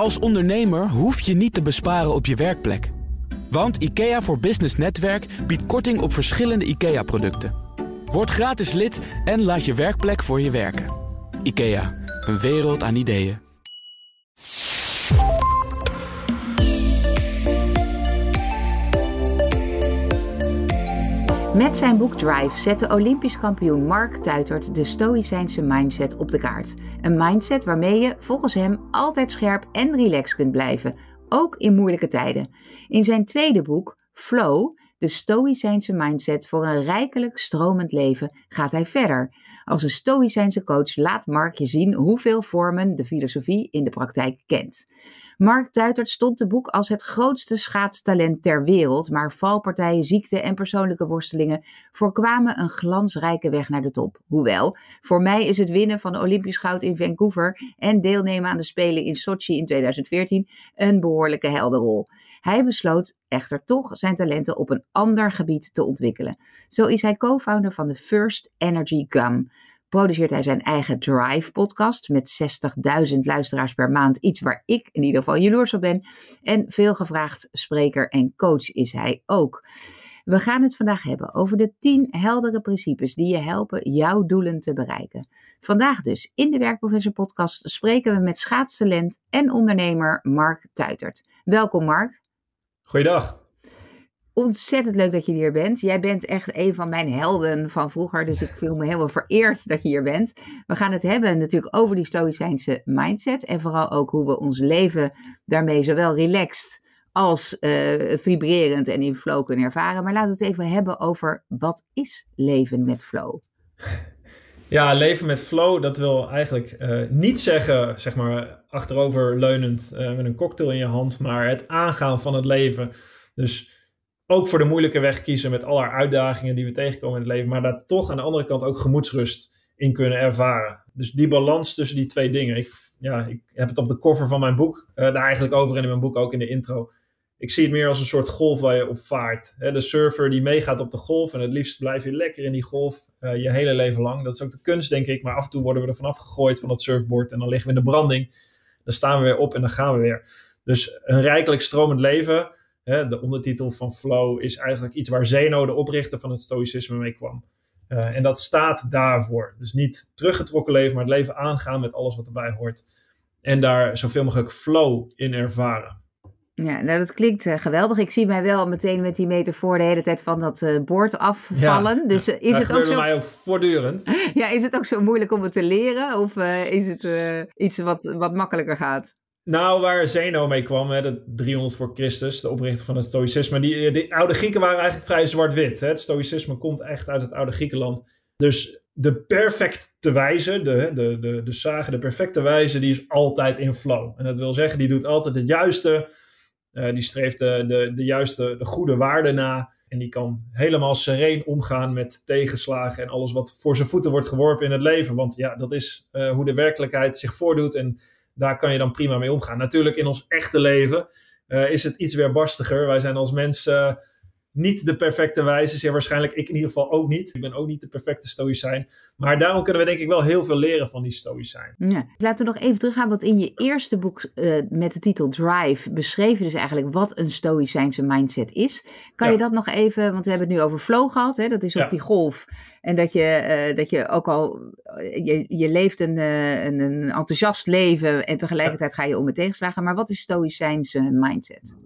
Als ondernemer hoef je niet te besparen op je werkplek. Want IKEA voor Business Netwerk biedt korting op verschillende IKEA-producten. Word gratis lid en laat je werkplek voor je werken. IKEA, een wereld aan ideeën. Met zijn boek Drive zette Olympisch kampioen Mark Tuitert de Stoïcijnse mindset op de kaart. Een mindset waarmee je, volgens hem, altijd scherp en relaxed kunt blijven, ook in moeilijke tijden. In zijn tweede boek, Flow, de Stoïcijnse mindset voor een rijkelijk stromend leven, gaat hij verder. Als een Stoïcijnse coach laat Mark je zien hoeveel vormen de filosofie in de praktijk kent. Mark Tuitert stond de boek als het grootste schaatstalent ter wereld, maar valpartijen, ziekte en persoonlijke worstelingen voorkwamen een glansrijke weg naar de top. Hoewel, voor mij is het winnen van Olympisch goud in Vancouver en deelnemen aan de Spelen in Sochi in 2014 een behoorlijke helderrol. Hij besloot echter toch zijn talenten op een ander gebied te ontwikkelen. Zo is hij co-founder van de First Energy Gum produceert hij zijn eigen Drive-podcast met 60.000 luisteraars per maand. Iets waar ik in ieder geval jaloers op ben. En veelgevraagd spreker en coach is hij ook. We gaan het vandaag hebben over de 10 heldere principes die je helpen jouw doelen te bereiken. Vandaag dus in de Werkprofessor podcast spreken we met schaatstalent en ondernemer Mark Tuitert. Welkom Mark. Goeiedag ontzettend leuk dat je hier bent. Jij bent echt een van mijn helden van vroeger, dus ik voel me helemaal vereerd dat je hier bent. We gaan het hebben natuurlijk over die stoïcijnse mindset en vooral ook hoe we ons leven daarmee zowel relaxed als uh, vibrerend en in flow kunnen ervaren. Maar laten we het even hebben over wat is leven met flow? Ja, leven met flow, dat wil eigenlijk uh, niet zeggen, zeg maar, achteroverleunend uh, met een cocktail in je hand, maar het aangaan van het leven. Dus ook voor de moeilijke weg kiezen met al haar uitdagingen die we tegenkomen in het leven, maar daar toch aan de andere kant ook gemoedsrust in kunnen ervaren. Dus die balans tussen die twee dingen. Ik, ja, ik heb het op de cover van mijn boek, uh, daar eigenlijk over in mijn boek ook in de intro. Ik zie het meer als een soort golf waar je op vaart. de surfer die meegaat op de golf en het liefst blijf je lekker in die golf uh, je hele leven lang. Dat is ook de kunst, denk ik. Maar af en toe worden we er vanaf gegooid van dat surfboard en dan liggen we in de branding. Dan staan we weer op en dan gaan we weer. Dus een rijkelijk stromend leven de ondertitel van Flow is eigenlijk iets waar Zeno, de oprichter van het Stoïcisme, mee kwam. Uh, en dat staat daarvoor. Dus niet teruggetrokken leven, maar het leven aangaan met alles wat erbij hoort. En daar zoveel mogelijk flow in ervaren. Ja, nou dat klinkt uh, geweldig. Ik zie mij wel meteen met die metafoor de hele tijd van dat uh, bord afvallen. Ja, dus uh, is het ook zo. mij ook voortdurend. ja, is het ook zo moeilijk om het te leren? Of is het iets wat, wat makkelijker gaat? Nou, waar Zeno mee kwam, hè, de 300 voor Christus, de oprichter van het Stoïcisme. Die, die oude Grieken waren eigenlijk vrij zwart-wit. Het Stoïcisme komt echt uit het oude Griekenland. Dus de perfecte wijze, de, de, de, de sage, de perfecte wijze, die is altijd in flow. En dat wil zeggen, die doet altijd het juiste. Uh, die streeft de, de, de juiste, de goede waarden na. En die kan helemaal sereen omgaan met tegenslagen en alles wat voor zijn voeten wordt geworpen in het leven. Want ja, dat is uh, hoe de werkelijkheid zich voordoet. En daar kan je dan prima mee omgaan. Natuurlijk in ons echte leven uh, is het iets weerbarstiger. Wij zijn als mensen niet de perfecte wijze. Zeer waarschijnlijk ik in ieder geval ook niet. Ik ben ook niet de perfecte stoïcijn. Maar daarom kunnen we denk ik wel heel veel leren van die stoïcijn. Ja. Laten we nog even teruggaan. Want in je eerste boek uh, met de titel Drive beschreef je dus eigenlijk wat een stoïcijnse mindset is. Kan ja. je dat nog even, want we hebben het nu over flow gehad. Hè? Dat is op ja. die golf. En dat je, uh, dat je ook al, je, je leeft een, uh, een, een, enthousiast leven en tegelijkertijd ga je om met tegenslagen. Maar wat is stoïcijnse mindset?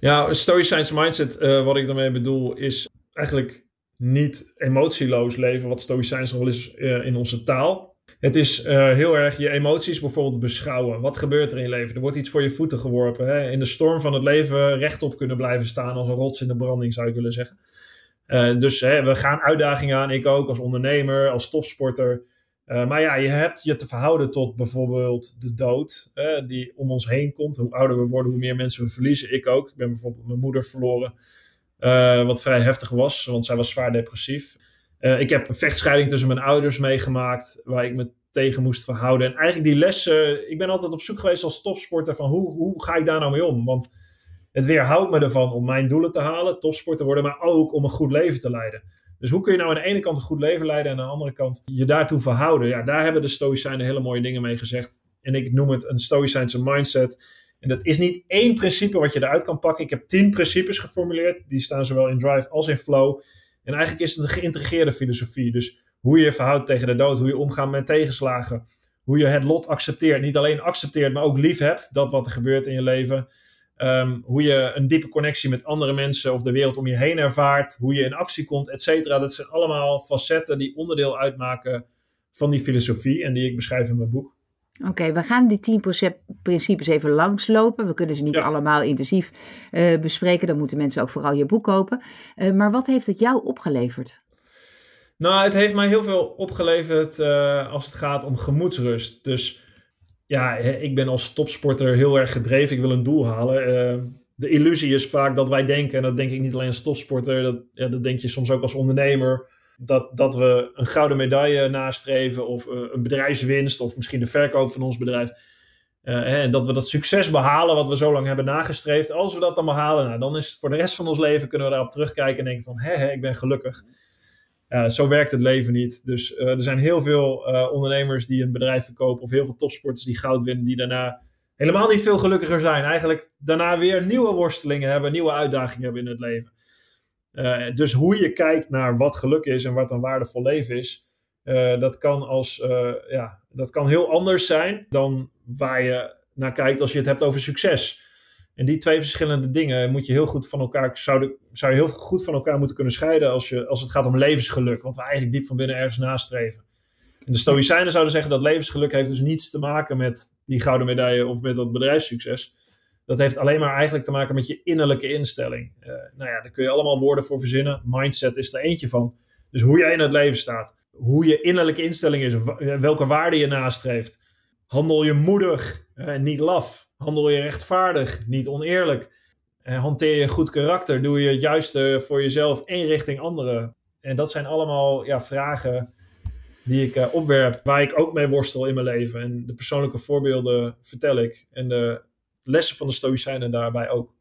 Ja, stoïcijnse mindset, wat ik daarmee bedoel, is eigenlijk niet emotieloos leven, wat stoïcijns rol is in onze taal. Het is heel erg je emoties bijvoorbeeld beschouwen. Wat gebeurt er in je leven? Er wordt iets voor je voeten geworpen. Hè? In de storm van het leven rechtop kunnen blijven staan als een rots in de branding, zou je willen zeggen. Uh, dus hè, we gaan uitdagingen aan, ik ook als ondernemer, als topsporter. Uh, maar ja, je hebt je te verhouden tot bijvoorbeeld de dood die om ons heen komt. Hoe ouder we worden, hoe meer mensen we verliezen. Ik ook. Ik ben bijvoorbeeld mijn moeder verloren, wat vrij heftig was, want zij was zwaar depressief. ik heb een vechtscheiding tussen mijn ouders meegemaakt, waar ik me tegen moest verhouden. En eigenlijk die lessen, ik ben altijd op zoek geweest als topsporter van hoe, hoe ga ik daar nou mee om? Want het weerhoudt me ervan om mijn doelen te halen, topsport te worden, maar ook om een goed leven te leiden. Dus hoe kun je nou aan de ene kant een goed leven leiden en aan de andere kant je daartoe verhouden? Ja, daar hebben de Stoïcijnen hele mooie dingen mee gezegd. En ik noem het een Stoïcijnse mindset. En dat is niet één principe wat je eruit kan pakken. Ik heb tien principes geformuleerd. Die staan zowel in Drive als in Flow. En eigenlijk is het een geïntegreerde filosofie. Dus hoe je je verhoudt tegen de dood, hoe je omgaat met tegenslagen, hoe je het lot accepteert. Niet alleen accepteert, maar ook lief hebt, dat wat er gebeurt in je leven. Ehm, hoe je een diepe connectie met andere mensen of de wereld om je heen ervaart. Hoe je in actie komt, et cetera. Dat zijn allemaal facetten die onderdeel uitmaken van die filosofie en die ik beschrijf in mijn boek. Oké, we gaan die tien principes even langslopen. We kunnen ze niet allemaal intensief uh, bespreken. Dan moeten mensen ook vooral je boek kopen. Uh, maar wat heeft het jou opgeleverd? Nou, het heeft mij heel veel opgeleverd uh, als het gaat om gemoedsrust. Dus ja, ik ben als topsporter heel erg gedreven. Ik wil een doel halen. de illusie is vaak dat wij denken, en dat denk ik niet alleen als topsporter, dat, ja, dat denk je soms ook als ondernemer dat, dat we een gouden medaille nastreven of uh, een bedrijfswinst of misschien de verkoop van ons bedrijf. Uh, en dat we dat succes behalen wat we zo lang hebben nagestreefd. Als we dat dan behalen, nou, dan is het voor de rest van ons leven kunnen we daarop terugkijken en denken van hé ik ben gelukkig. Zo werkt het leven niet. Dus uh, er zijn heel veel ondernemers die een bedrijf verkopen of heel veel topsporters die goud winnen, die daarna helemaal niet veel gelukkiger zijn. Eigenlijk daarna weer nieuwe worstelingen hebben, nieuwe uitdagingen hebben in het leven. Dus hoe je kijkt naar wat geluk is en wat een waardevol leven is, dat, kan als, ja, dat kan heel anders zijn dan waar je naar kijkt als je het hebt over succes. En die twee verschillende dingen moet je heel goed van elkaar, zou, zou je heel goed van elkaar moeten kunnen scheiden als, je, als het gaat om levensgeluk, wat we eigenlijk diep van binnen ergens nastreven. En de Stoïcijnen zouden zeggen dat levensgeluk heeft dus niets te maken met die gouden medaille of met dat bedrijfssucces dat heeft alleen maar eigenlijk te maken met je innerlijke instelling. Uh, nou ja, daar kun je allemaal woorden voor verzinnen. Mindset is er eentje van. Dus hoe jij in het leven staat. Hoe je innerlijke instelling is. Eh, welke waarde je nastreeft. Handel je moedig, uh, niet laf. Handel je rechtvaardig, niet oneerlijk. hanteer je goed karakter. Doe je het juiste voor jezelf en richting anderen. En dat zijn allemaal ja, vragen die ik opwerp. Waar ik ook mee worstel in mijn leven. En de persoonlijke voorbeelden vertel ik. En de lessen van de Stoïcijnen daarbij ook.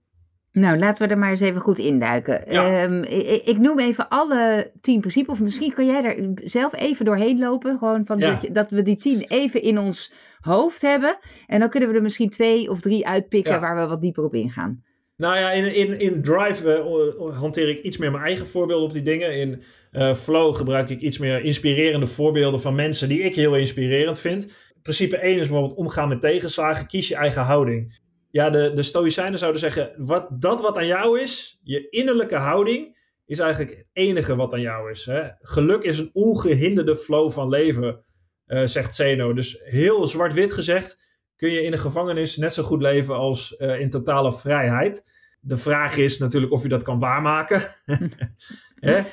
Nou, laten we er maar eens even goed induiken. Ehm, ik, ik, noem even alle tien principes. Of misschien kan jij er zelf even doorheen lopen. Gewoon van dat, dat, we die tien even in ons hoofd hebben. En dan kunnen we er misschien twee of drie uitpikken waar we wat dieper op ingaan. Nou ja, in, in, in Drive uh, hanteer ik iets meer mijn eigen voorbeelden op die dingen. In uh, Flow gebruik ik iets meer inspirerende voorbeelden van mensen die ik heel inspirerend vind. Principe 1 is bijvoorbeeld omgaan met tegenslagen. Kies je eigen houding ja, de, de Stoïcijnen zouden zeggen: wat, dat wat aan jou is, je innerlijke houding, is eigenlijk het enige wat aan jou is. Hè? Geluk is een ongehinderde flow van leven, zegt Zeno. Dus heel zwart-wit gezegd, kun je in een gevangenis net zo goed leven als uh, in totale vrijheid. De vraag is natuurlijk of je dat kan waarmaken.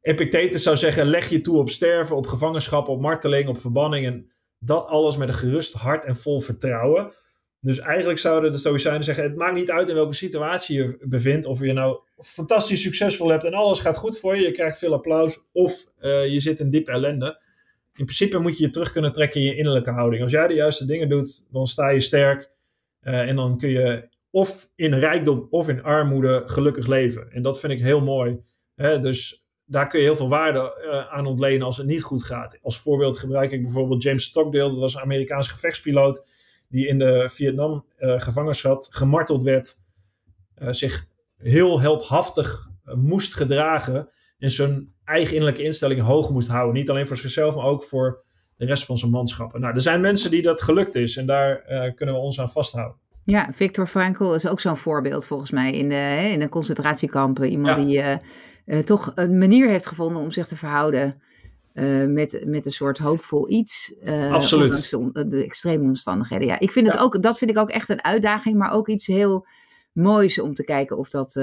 Epictetus zou zeggen: leg je toe op sterven, op gevangenschap, op marteling, op verbanning. En dat alles met een gerust hart en vol vertrouwen. Dus eigenlijk zouden de Stoïcijnen zeggen: het maakt niet uit in welke situatie je bevindt. Of je nou fantastisch succesvol hebt en alles gaat goed voor je. Je krijgt veel applaus. Of uh, je zit in diepe ellende. In principe moet je je terug kunnen trekken in je innerlijke houding. Als jij de juiste dingen doet, dan sta je sterk. Uh, en dan kun je of in rijkdom of in armoede gelukkig leven. En dat vind ik heel mooi. Hè? Dus daar kun je heel veel waarde uh, aan ontlenen als het niet goed gaat. Als voorbeeld gebruik ik bijvoorbeeld James Stockdale. Dat was een Amerikaans gevechtspiloot die in de Vietnam uh, gevangen zat, gemarteld werd, zich heel heldhaftig moest gedragen en zijn eigen innerlijke instelling hoog moest houden. Niet alleen voor zichzelf, maar ook voor de rest van zijn manschappen. Nou, er zijn mensen die dat gelukt is en daar kunnen we ons aan vasthouden. Ja, Victor Frankl is ook zo'n voorbeeld volgens mij in de, in de concentratiekampen. Iemand ja. die toch een manier heeft gevonden om zich te verhouden uh, met, met een soort hoopvol iets. Absoluut. De, de, extreme omstandigheden. Ja, ik vind het ook, dat vind ik ook echt een uitdaging, maar ook iets heel moois om te kijken of dat.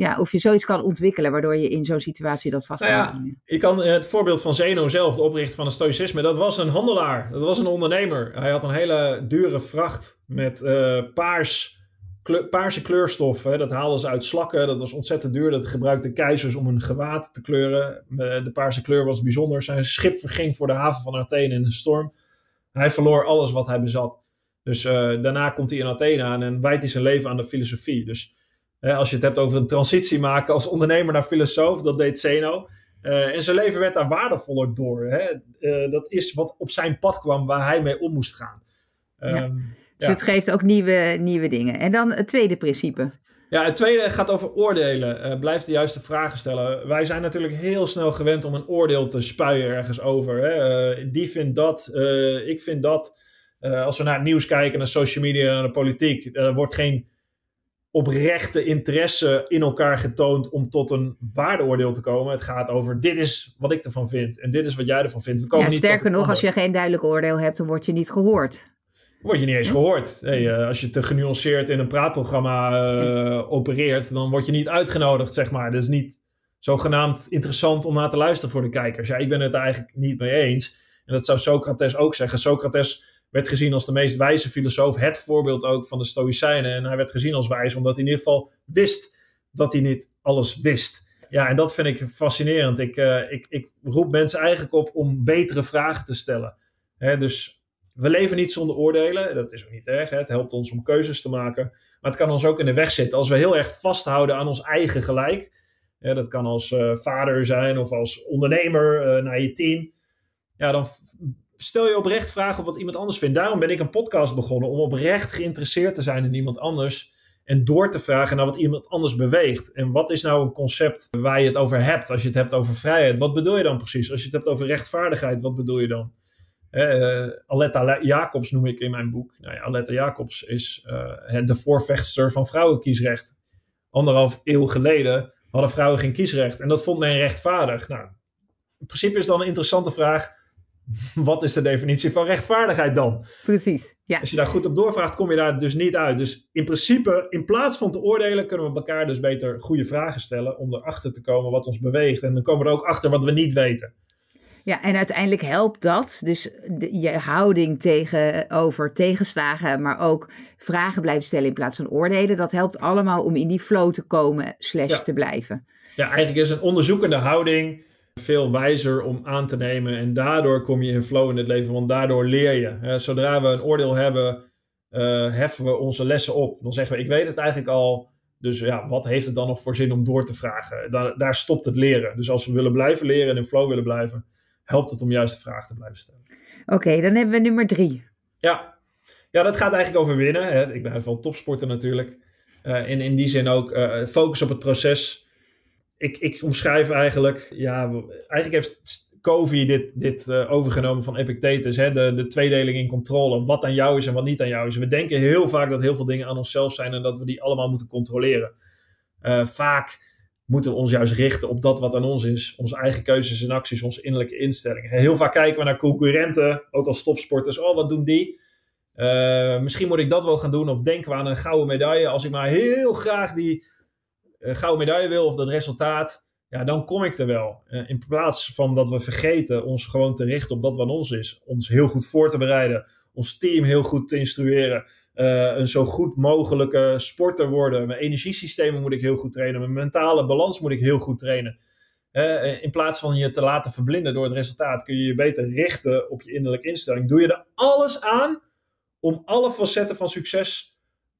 Uh, ja, of je zoiets kan ontwikkelen waardoor je in zo'n situatie dat vast nou ja, Je kan het voorbeeld van Zeno zelf, de oprichter van het stoïcisme, dat was een handelaar, dat was een ondernemer. Hij had een hele dure vracht met paars paarse kleurstof, hè, dat haalden ze uit slakken. Dat was ontzettend duur. Dat gebruikten keizers om een gewaad te kleuren. De paarse kleur was bijzonder. Zijn schip verging voor de haven van Athene in een storm. Hij verloor alles wat hij bezat. Dus uh, daarna komt hij in Athene aan en wijdt hij zijn leven aan de filosofie. Dus als je het hebt over een transitie maken als ondernemer naar filosoof, dat deed Zeno. Uh, en zijn leven werd daar waardevoller door. Hè? Uh, dat is wat op zijn pad kwam waar hij mee om moest gaan. Um, ja. Dus het geeft ook nieuwe, nieuwe dingen. En dan het tweede principe. Ja, het tweede gaat over oordelen. Uh, blijf de juiste vragen stellen. Wij zijn natuurlijk heel snel gewend om een oordeel te spuien ergens over. Hè? Die vindt dat, ik vind dat. als we naar het nieuws kijken, naar social media, naar de politiek, er wordt geen oprechte interesse in elkaar getoond om tot een waardeoordeel te komen. Het gaat over dit is wat ik ervan vind en dit is wat jij ervan vindt. We komen ja, sterker nog, als je geen duidelijk oordeel hebt, dan word je niet gehoord. Word je niet eens gehoord. Hey, uh, als je te genuanceerd in een praatprogramma uh, opereert, dan word je niet uitgenodigd, zeg maar. Dat is niet zogenaamd interessant om naar te luisteren voor de kijkers. Ja, ik ben het er eigenlijk niet mee eens. En dat zou Socrates ook zeggen. Socrates werd gezien als de meest wijze filosoof, het voorbeeld ook van de Stoïcijnen. En hij werd gezien als wijs omdat hij in ieder geval wist dat hij niet alles wist. Ja, en dat vind ik fascinerend. Ik, uh, ik, ik roep mensen eigenlijk op om betere vragen te stellen. Hè, dus we leven niet zonder oordelen. Dat is ook niet erg. Hè? Het helpt ons om keuzes te maken. Maar het kan ons ook in de weg zitten. Als we heel erg vasthouden aan ons eigen gelijk. Dat kan als uh, vader zijn of als ondernemer uh, naar je team. Ja, dan stel je oprecht vragen wat iemand anders vindt. Daarom ben ik een podcast begonnen. Om oprecht geïnteresseerd te zijn in iemand anders. En door te vragen naar wat iemand anders beweegt. En wat is nou een concept waar je het over hebt? Als je het hebt over vrijheid, wat bedoel je dan precies? Als je het hebt over rechtvaardigheid, wat bedoel je dan? Uh, Aletta Jacobs noem ik in mijn boek. Nou ja, Aletta Jacobs is uh, de voorvechtster van vrouwenkiesrecht. Anderhalf eeuw geleden hadden vrouwen geen kiesrecht. En dat vond men rechtvaardig. Nou, in principe is dan een interessante vraag. Wat is de definitie van rechtvaardigheid dan? Precies, ja. Als je daar goed op doorvraagt, kom je daar dus niet uit. Dus in principe, in plaats van te oordelen, kunnen we elkaar dus beter goede vragen stellen om erachter te komen wat ons beweegt. En dan komen we er ook achter wat we niet weten. Ja, en uiteindelijk helpt dat, dus je houding tegenover tegenslagen, maar ook vragen blijven stellen in plaats van oordelen, dat helpt allemaal om in die flow te komen, slash te blijven. Ja, eigenlijk is een onderzoekende houding veel wijzer om aan te nemen en daardoor kom je in flow in het leven, want daardoor leer je. Zodra we een oordeel hebben, uh, heffen we onze lessen op. Dan zeggen we, ik weet het eigenlijk al, dus ja, wat heeft het dan nog voor zin om door te vragen? Daar, daar stopt het leren. Dus als we willen blijven leren en in flow willen blijven, helpt het om juist de vraag te blijven stellen. Oké, dan hebben we nummer drie. Ja, ja dat gaat eigenlijk over winnen. Hè. Ik ben van topsporter natuurlijk. Uh, en in die zin ook uh, focus op het proces. Ik, ik omschrijf eigenlijk, ja, eigenlijk heeft Covey dit, dit uh, overgenomen van Epictetus. Hè? De, de tweedeling in controle. Wat aan jou is en wat niet aan jou is. We denken heel vaak dat heel veel dingen aan onszelf zijn en dat we die allemaal moeten controleren. vaak moeten we ons juist richten op dat wat aan ons is. Onze eigen keuzes en acties, onze innerlijke instellingen. Heel vaak kijken we naar concurrenten, ook als topsporters. Oh, wat doen die? Uh, misschien moet ik dat wel gaan doen. Of denken we aan een gouden medaille. Als ik maar heel graag die gouden medaille wil of dat resultaat. Ja, dan kom ik er wel. Uh, in plaats van dat we vergeten ons gewoon te richten op dat wat ons is. Ons heel goed voor te bereiden. Ons team heel goed te instrueren uh, een zo goed mogelijke sporter worden. Mijn energiesystemen moet ik heel goed trainen. Mijn mentale balans moet ik heel goed trainen. In plaats van je te laten verblinden door het resultaat, kun je je beter richten op je innerlijke instelling. Doe je er alles aan om alle facetten van succes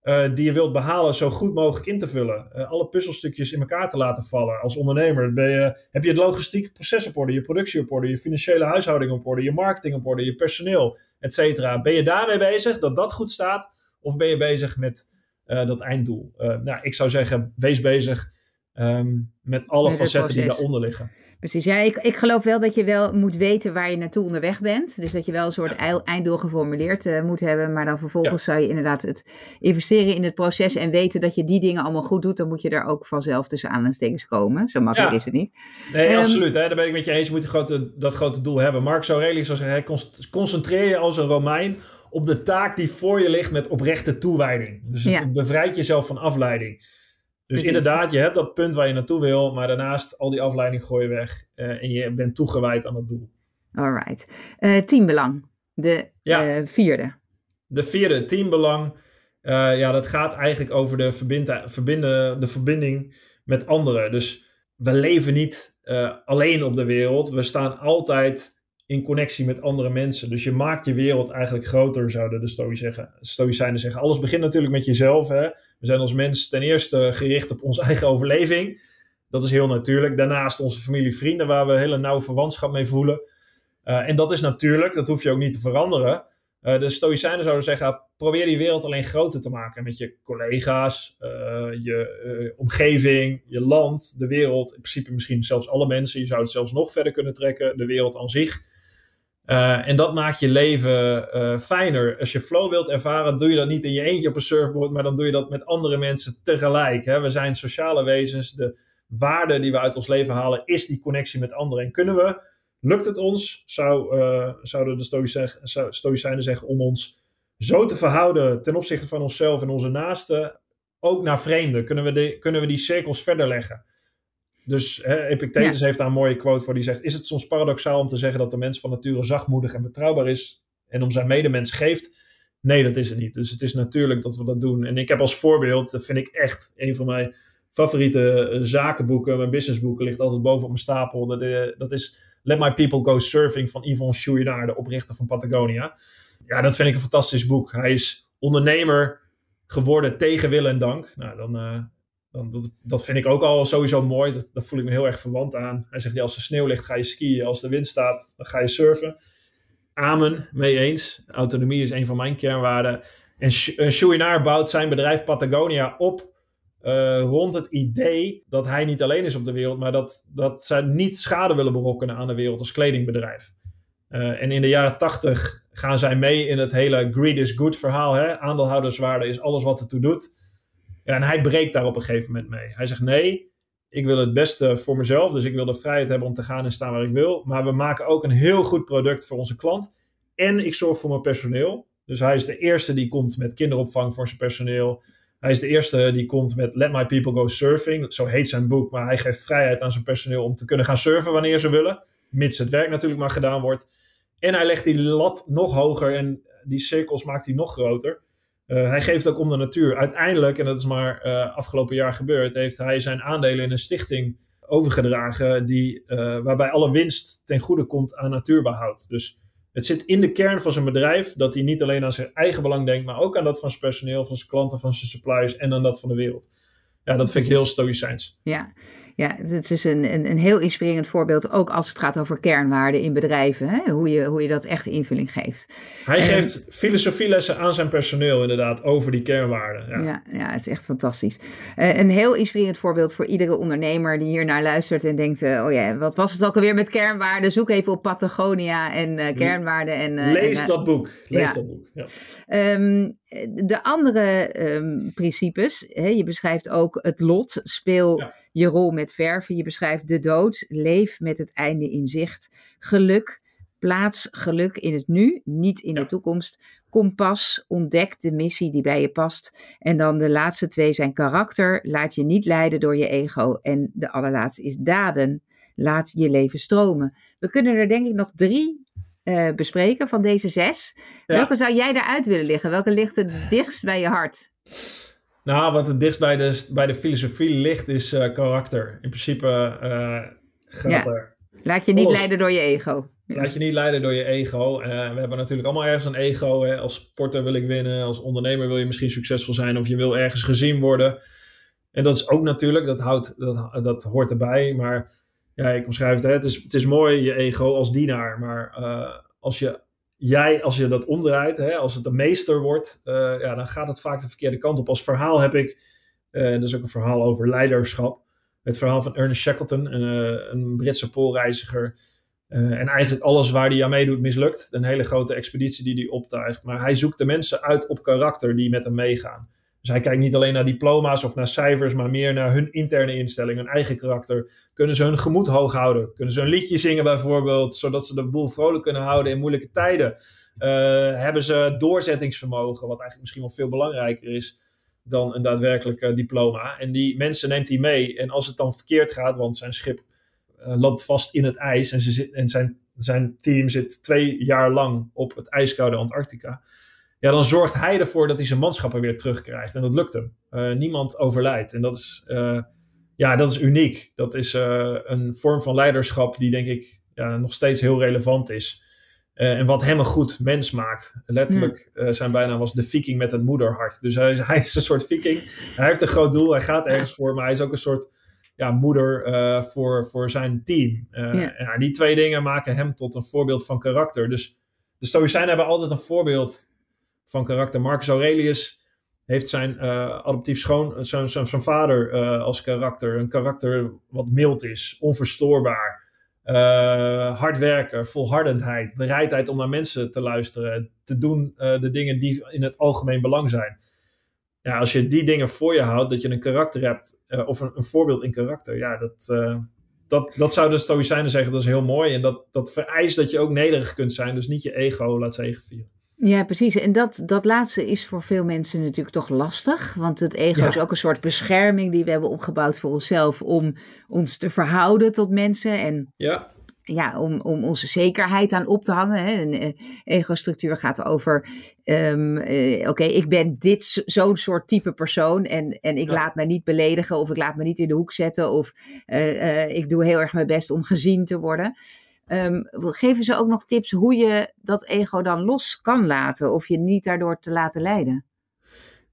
uh, die je wilt behalen zo goed mogelijk in te vullen. alle puzzelstukjes in elkaar te laten vallen. Als ondernemer ben je, heb je het logistieke proces op orde, je productie op orde, je financiële huishouding op orde, je marketing op orde, je personeel, et cetera. Ben je daarmee bezig dat dat goed staat? Of ben je bezig met uh, dat einddoel? Nou, ik zou zeggen, wees bezig um, met alle met facetten die daaronder liggen. Precies, ja, ik, ik geloof wel dat je wel moet weten waar je naartoe onderweg bent. Dus dat je wel een soort ja. einddoel geformuleerd uh, moet hebben. Maar dan vervolgens ja. zou je inderdaad het investeren in het proces en weten dat je die dingen allemaal goed doet. Dan moet je daar ook vanzelf tussen aanhalingstekens komen. Zo makkelijk ja. is het niet. Nee, um, absoluut. Hè? Daar ben ik met je eens. Je moet grote, dat grote doel hebben. Marcus Aurelius zou zeggen, concentreer je als een Romein op de taak die voor je ligt met oprechte toewijding. Dus het bevrijdt jezelf van afleiding. Dus Precies. inderdaad, je hebt dat punt waar je naartoe wil, maar daarnaast al die afleiding gooi je weg uh, en je bent toegewijd aan het doel. Alright. Uh, teambelang, de ja. uh, vierde. De vierde, teambelang. ja, dat gaat eigenlijk over de, verbinden, de verbinding met anderen. Dus we leven niet alleen op de wereld. We staan altijd in connectie met andere mensen. Dus je maakt je wereld eigenlijk groter, zouden de Stoïcijnen zeggen. Alles begint natuurlijk met jezelf. Hè? We zijn als mens ten eerste gericht op onze eigen overleving. Dat is heel natuurlijk. Daarnaast onze familie, vrienden, waar we hele nauwe verwantschap mee voelen. Uh, en dat is natuurlijk, dat hoef je ook niet te veranderen. de Stoïcijnen zouden zeggen: probeer die wereld alleen groter te maken met je collega's, je omgeving, je land, de wereld. In principe misschien zelfs alle mensen. Je zou het zelfs nog verder kunnen trekken, de wereld aan zich. Uh, en dat maakt je leven uh, fijner. Als je flow wilt ervaren, doe je dat niet in je eentje op een surfboard, maar dan doe je dat met andere mensen tegelijk. Hè? We zijn sociale wezens. De waarde die we uit ons leven halen is die connectie met anderen. En kunnen we, lukt het ons, zou, uh, zouden de Stoïcijnen zeggen, om ons zo te verhouden ten opzichte van onszelf en onze naasten, ook naar vreemden? Kunnen we, kunnen we die cirkels verder leggen? Dus hè, Epictetus heeft daar een mooie quote voor die zegt: Is het soms paradoxaal om te zeggen dat de mens van nature zachtmoedig en betrouwbaar is en om zijn medemens geeft? Nee, dat is het niet. Dus het is natuurlijk dat we dat doen. En ik heb als voorbeeld, dat vind ik echt een van mijn favoriete eh, zakenboeken, mijn businessboeken ligt altijd boven op mijn stapel. Dat, uh, dat is Let My People Go Surfing van Yvon Chouinard, de oprichter van Patagonia. Ja, dat vind ik een fantastisch boek. Hij is ondernemer geworden tegen wil en dank. Nou, dan, uh, dan, dat, dat vind ik ook al sowieso mooi. Dat, dat voel ik me heel erg verwant aan. Hij zegt, ja, als er sneeuw ligt ga je skiën. Als de wind staat, dan ga je surfen. Amen, mee eens. Autonomie is een van mijn kernwaarden. En Chouinard bouwt zijn bedrijf Patagonia op uh, rond het idee dat hij niet alleen is op de wereld, maar dat, dat zij niet schade willen berokkenen aan de wereld als kledingbedrijf. Uh, en in de jaren tachtig gaan zij mee in het hele greed is good verhaal. Hè? Aandeelhouderswaarde is alles wat ertoe doet. Ja, en hij breekt daar op een gegeven moment mee. Hij zegt: Nee, ik wil het beste voor mezelf. Dus ik wil de vrijheid hebben om te gaan en staan waar ik wil. Maar we maken ook een heel goed product voor onze klant. En ik zorg voor mijn personeel. Dus hij is de eerste die komt met kinderopvang voor zijn personeel. Hij is de eerste die komt met Let My People Go Surfing. Zo heet zijn boek. Maar hij geeft vrijheid aan zijn personeel om te kunnen gaan surfen wanneer ze willen. Mits het werk natuurlijk maar gedaan wordt. En hij legt die lat nog hoger en die cirkels maakt hij nog groter. Uh, hij geeft ook om de natuur. Uiteindelijk, en dat is maar uh, afgelopen jaar gebeurd, heeft hij zijn aandelen in een stichting overgedragen die, uh, waarbij alle winst ten goede komt aan natuurbehoud. Dus het zit in de kern van zijn bedrijf dat hij niet alleen aan zijn eigen belang denkt, maar ook aan dat van zijn personeel, van zijn klanten, van zijn suppliers en aan dat van de wereld. Ja, dat vind ik heel stoïcijns. Ja, ja, het is een, een, een, heel inspirerend voorbeeld, ook als het gaat over kernwaarden in bedrijven. Hè? Hoe, je, hoe je dat echt invulling geeft. Hij geeft filosofielessen aan zijn personeel inderdaad over die kernwaarden. Ja, ja, ja het is echt fantastisch. Uh, een heel inspirerend voorbeeld voor iedere ondernemer die hier naar luistert en denkt, uh, oh ja, wat was het ook alweer met kernwaarden? Zoek even op Patagonia en uh, kernwaarden. En, Lees en, dat boek. Lees ja. dat boek. Ja. Um, de andere um, principes, hè, je beschrijft ook het lot, speel ja. Je rol met verven, je beschrijft de dood, leef met het einde in zicht, geluk, plaats geluk in het nu, niet in de toekomst, kompas, ontdek de missie die bij je past en dan de laatste twee zijn karakter, laat je niet leiden door je ego en de allerlaatste is daden, laat je leven stromen. We kunnen er denk ik nog drie uh, bespreken van deze zes. Ja. Welke zou jij daaruit willen liggen? Welke ligt het dichtst bij je hart? Nou, wat het dichtst bij de, bij de filosofie ligt is uh, karakter. In principe uh, gaat ja. er... Laat je niet alles. leiden door je ego. Laat je niet leiden door je ego. we hebben natuurlijk allemaal ergens een ego. Hè? Als sporter wil ik winnen. Als ondernemer wil je misschien succesvol zijn. Of je wil ergens gezien worden. En dat is ook natuurlijk, dat, houdt, dat, dat hoort erbij. Maar ja, ik omschrijf het, hè, het, is, het is mooi je ego als dienaar, maar uh, als je jij, als je dat omdraait, hè, als het een meester wordt, uh, ja, dan gaat het vaak de verkeerde kant op. Als verhaal heb ik, uh, dat is ook een verhaal over leiderschap, het verhaal van Ernest Shackleton, een, een Britse poolreiziger. en eigenlijk alles waar hij aan meedoet mislukt. Een hele grote expeditie die hij optuigt. Maar hij zoekt de mensen uit op karakter die met hem meegaan. Dus hij kijkt niet alleen naar diploma's of naar cijfers, maar meer naar hun interne instelling, hun eigen karakter. Kunnen ze hun gemoed hoog houden? Kunnen ze een liedje zingen bijvoorbeeld, zodat ze de boel vrolijk kunnen houden in moeilijke tijden? Uh, hebben ze doorzettingsvermogen, wat eigenlijk misschien wel veel belangrijker is dan een daadwerkelijk uh, diploma. En die mensen neemt hij mee. En als het dan verkeerd gaat, want zijn schip uh, loopt vast in het ijs en, ze zit, en zijn, zijn team zit twee jaar lang op het ijskoude Antarctica ja, dan zorgt hij ervoor dat hij zijn manschappen weer terugkrijgt. En dat lukt hem. Uh, niemand overlijdt. En dat is, uh, ja, dat is uniek. Dat is uh, een vorm van leiderschap die denk ik ja, nog steeds heel relevant is. en wat hem een goed mens maakt. Letterlijk, ja. zijn bijnaam was de viking met het moederhart. Dus hij is, hij is een soort viking. Hij heeft een groot doel, hij gaat ergens voor, maar hij is ook een soort ja, moeder voor, voor zijn team. Ja. die twee dingen maken hem tot een voorbeeld van karakter. Dus de Stoïcijnen hebben altijd een voorbeeld van karakter. Marcus Aurelius heeft zijn uh, adoptief schoon, zijn, zijn, zijn vader uh, als karakter. Een karakter wat mild is, onverstoorbaar, uh, hard werken, volhardendheid, bereidheid om naar mensen te luisteren, te doen de dingen die in het algemeen belang zijn. Ja, als je die dingen voor je houdt, dat je een karakter hebt, of een, een, voorbeeld in karakter, ja, dat, dat, dat zouden de Stoïcijnen zeggen, dat is heel mooi. En dat, dat vereist dat je ook nederig kunt zijn, dus niet je ego laat zegevieren. Ja, precies. En dat, dat laatste is voor veel mensen natuurlijk toch lastig. Want het ego is ook een soort bescherming die we hebben opgebouwd voor onszelf om ons te verhouden tot mensen. En ja. Ja, om, om onze zekerheid aan op te hangen. Hè. Een eh, ego-structuur gaat over: um, uh, oké, ik ben dit zo'n soort type persoon. En, en ik laat mij niet beledigen, of ik laat me niet in de hoek zetten. Of uh, ik doe heel erg mijn best om gezien te worden. Um, geven ze ook nog tips hoe je dat ego dan los kan laten of je niet daardoor te laten leiden?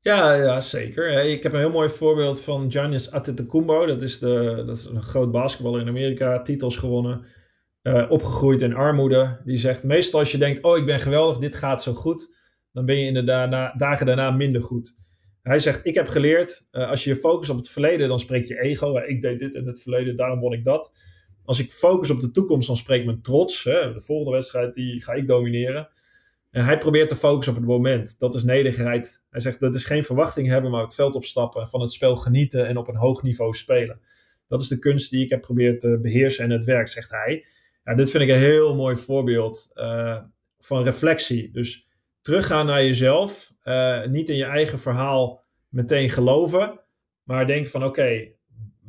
Ja, ja, zeker. Ik heb een heel mooi voorbeeld van Giannis Antetokounmpo. Dat is, de, dat is een groot basketballer in Amerika, titels gewonnen, uh, opgegroeid in armoede. Die zegt, meestal als je denkt, oh ik ben geweldig, dit gaat zo goed, dan ben je in de dagen daarna minder goed. Hij zegt, ik heb geleerd, uh, als je je focust op het verleden, dan spreekt je ego. Ik deed dit in het verleden, daarom won ik dat als ik focus op de toekomst, dan spreekt mijn trots. Hè, de volgende wedstrijd die ga ik domineren. En hij probeert te focussen op het moment. Dat is nederigheid. Hij zegt dat is geen verwachting hebben, maar het veld opstappen, van het spel genieten en op een hoog niveau spelen. Dat is de kunst die ik heb geprobeerd te beheersen en het werk, zegt hij. Ja, dit vind ik een heel mooi voorbeeld uh, van reflectie. Dus teruggaan naar jezelf. Uh, niet in je eigen verhaal meteen geloven. Maar denk van oké,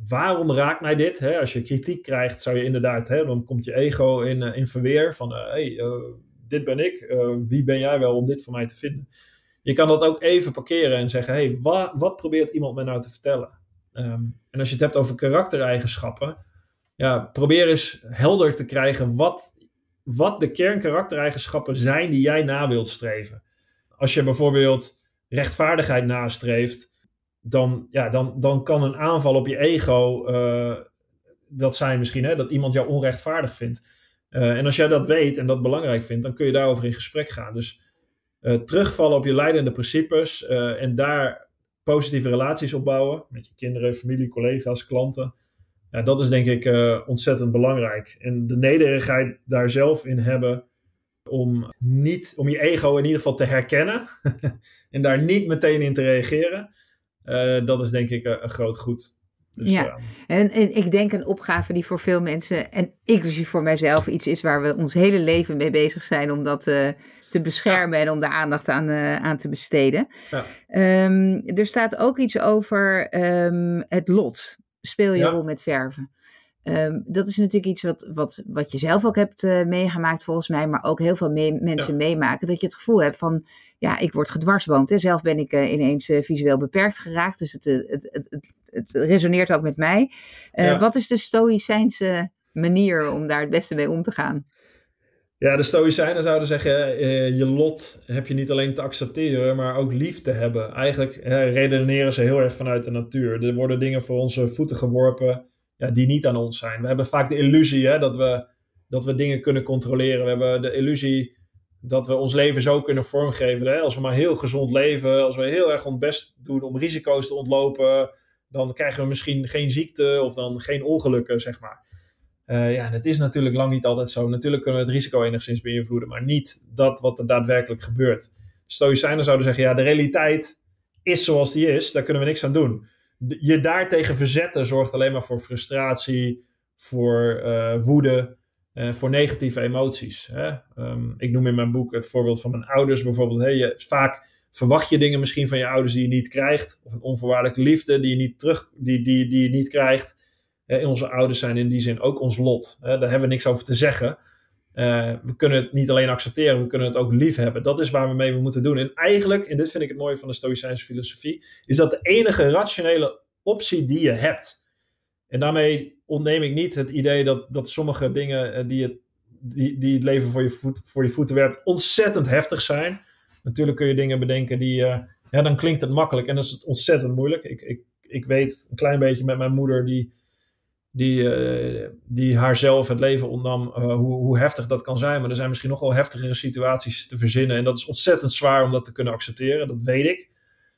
waarom raakt mij dit? Hè? Als je kritiek krijgt, zou je inderdaad, hè, dan komt je ego in, uh, in verweer van, uh, hey, uh, dit ben ik, wie ben jij wel om dit voor mij te vinden? Je kan dat ook even parkeren en zeggen, hey, wa wat probeert iemand mij nou te vertellen? Um, en als je het hebt over karaktereigenschappen, ja, probeer eens helder te krijgen wat, wat de kernkaraktereigenschappen zijn die jij na wilt streven. Als je bijvoorbeeld rechtvaardigheid nastreeft, dan, ja, dan, dan kan een aanval op je ego, uh, dat zijn misschien hè, dat iemand jou onrechtvaardig vindt. Uh, en als jij dat weet en dat belangrijk vindt, dan kun je daarover in gesprek gaan. Dus uh, terugvallen op je leidende principes en daar positieve relaties opbouwen met je kinderen, familie, collega's, klanten. Ja, dat is denk ik ontzettend belangrijk. En de nederigheid daar zelf in hebben om, niet, om je ego in ieder geval te herkennen en daar niet meteen in te reageren. Uh, dat is denk ik een, een groot goed. Dus, ja, en, en, ik denk een opgave die voor veel mensen, en inclusief voor mijzelf, iets is waar we ons hele leven mee bezig zijn om dat uh, te beschermen en om daar aandacht aan, uh, aan te besteden. Ja. Um, er staat ook iets over um, het lot. Speel je rol met verven. Um, dat is natuurlijk iets wat, wat, wat je zelf ook hebt uh, meegemaakt volgens mij, maar ook heel veel mee, mensen ja. meemaken. Dat je het gevoel hebt van, ja, ik word gedwarsboomd. Hè. Zelf ben ik uh, ineens uh, visueel beperkt geraakt, dus het, het, het, het, het resoneert ook met mij. Ja. Wat is de stoïcijnse manier om daar het beste mee om te gaan? Ja, de Stoïcijnen zouden zeggen: je lot heb je niet alleen te accepteren, maar ook lief te hebben. Eigenlijk redeneren ze heel erg vanuit de natuur. Er worden dingen voor onze voeten geworpen ja, die niet aan ons zijn. We hebben vaak de illusie hè, dat, we, dat we dingen kunnen controleren. We hebben de illusie dat we ons leven zo kunnen vormgeven. Hè? Als we maar heel gezond leven, als we heel erg ons best doen om risico's te ontlopen, dan krijgen we misschien geen ziekte of dan geen ongelukken, zeg maar. Uh, ja, het is natuurlijk lang niet altijd zo. Natuurlijk kunnen we het risico enigszins beïnvloeden, maar niet dat wat er daadwerkelijk gebeurt. Stoïcijnen zouden zeggen, ja, de realiteit is zoals die is, daar kunnen we niks aan doen je daartegen verzetten zorgt alleen maar voor frustratie, voor uh, woede, uh, voor negatieve emoties. Hè? Um, ik noem in mijn boek het voorbeeld van mijn ouders bijvoorbeeld. Hey, je, vaak verwacht je dingen misschien van je ouders die je niet krijgt, of een onvoorwaardelijke liefde die je niet, terug, die, die, die je niet krijgt. Onze ouders zijn in die zin ook ons lot. Daar hebben we niks over te zeggen. Uh, we kunnen het niet alleen accepteren, we kunnen het ook lief hebben. Dat is waar we mee moeten doen. En eigenlijk, en dit vind ik het mooie van de Stoïcijnse filosofie, is dat de enige rationele optie die je hebt. En daarmee ontneem ik niet het idee dat, dat sommige dingen uh, die, het, die, het leven voor je, voor je voeten werpt ontzettend heftig zijn. Natuurlijk kun je dingen bedenken die, uh, ja, dan klinkt het makkelijk en dan is het ontzettend moeilijk. Ik, ik, ik weet een klein beetje met mijn moeder, die die, uh, die haarzelf het leven ontnam, hoe, hoe heftig dat kan zijn. Maar er zijn misschien nog wel heftigere situaties te verzinnen. En dat is ontzettend zwaar om dat te kunnen accepteren, dat weet ik.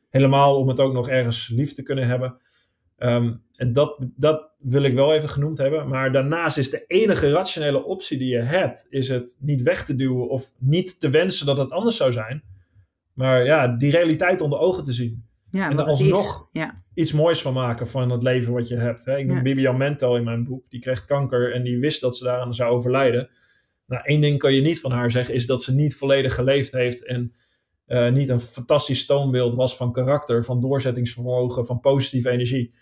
Helemaal om het ook nog ergens lief te kunnen hebben. Ehm, en dat, dat wil ik wel even genoemd hebben. Maar daarnaast is de enige rationele optie die je hebt, is het niet weg te duwen of niet te wensen dat het anders zou zijn. Maar ja, die realiteit onder ogen te zien. Ja, en er alsnog ja. iets moois van maken van het leven wat je hebt. Hè? Ik noem ja. Bibian Mento in mijn boek. Die kreeg kanker en die wist dat ze daaraan zou overlijden. Nou, één ding kan je niet van haar zeggen, is dat ze niet volledig geleefd heeft en uh, niet een fantastisch toonbeeld was van karakter, van doorzettingsvermogen, van positieve energie.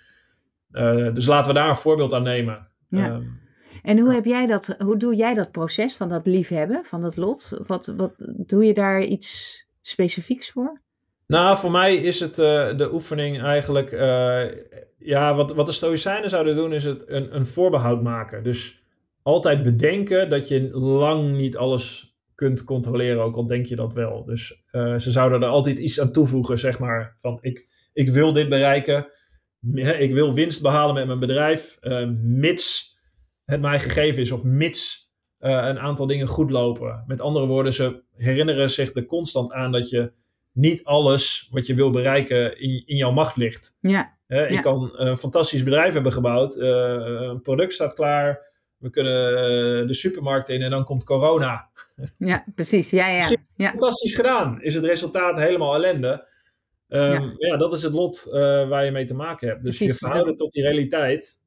Uh, dus laten we daar een voorbeeld aan nemen. Ja. Um, en hoe, heb jij dat, hoe doe jij dat proces van dat liefhebben, van dat lot? Wat, wat, doe je daar iets specifieks voor? Nou, voor mij is het uh, de oefening eigenlijk. Uh, ja, wat, wat de Stoïcijnen zouden doen, is het een, een voorbehoud maken. Dus altijd bedenken dat je lang niet alles kunt controleren, ook al denk je dat wel. Dus uh, ze zouden er altijd iets aan toevoegen, zeg maar. Van ik, ik wil dit bereiken. Ik wil winst behalen met mijn bedrijf, mits het mij gegeven is, of mits een aantal dingen goed lopen. Met andere woorden, ze herinneren zich er constant aan dat je niet alles wat je wil bereiken in, in jouw macht ligt. Ja. He, ik kan een fantastisch bedrijf hebben gebouwd. Uh, een product staat klaar. We kunnen eh, de supermarkt in en dan komt corona. Ja, precies. Ja, ja. ja. Fantastisch gedaan. Is het resultaat helemaal ellende? Um, ja. ja. dat is het lot uh, waar je mee te maken hebt. Dus precies, je verhouden tot die realiteit.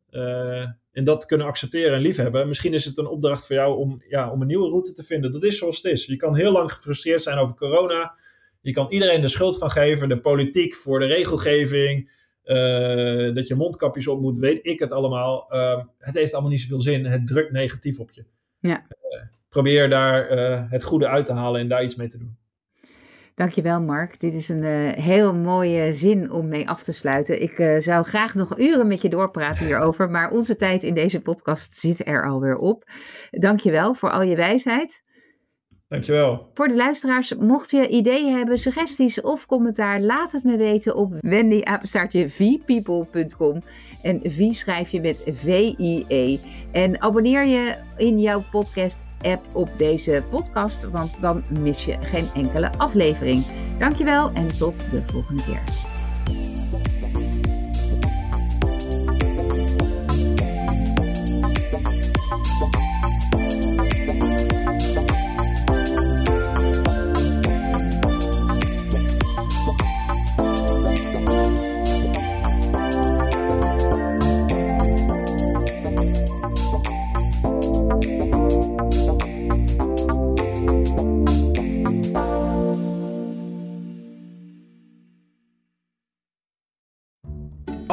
en dat kunnen accepteren en liefhebben. Misschien is het een opdracht voor jou om, ja, om een nieuwe route te vinden. Dat is zoals het is. Je kan heel lang gefrustreerd zijn over corona. Je kan iedereen de schuld van geven, de politiek voor de regelgeving, uh, dat je mondkapjes op moet, weet ik het allemaal. Uh, het heeft allemaal niet zoveel zin. Het drukt negatief op je. Ja. Uh, probeer daar het goede uit te halen en daar iets mee te doen. Dankjewel Mark. Dit is een heel mooie zin om mee af te sluiten. Ik zou graag nog uren met je doorpraten hierover, maar onze tijd in deze podcast zit er alweer op. Dankjewel voor al je wijsheid. Dankjewel. Voor de luisteraars, mocht je ideeën hebben, suggesties of commentaar, laat het me weten op wendyapenstaartje.vpeople.com. En V schrijf je met V-I-E. En abonneer je in jouw podcast-app op deze podcast, want dan mis je geen enkele aflevering. Dankjewel en tot de volgende keer.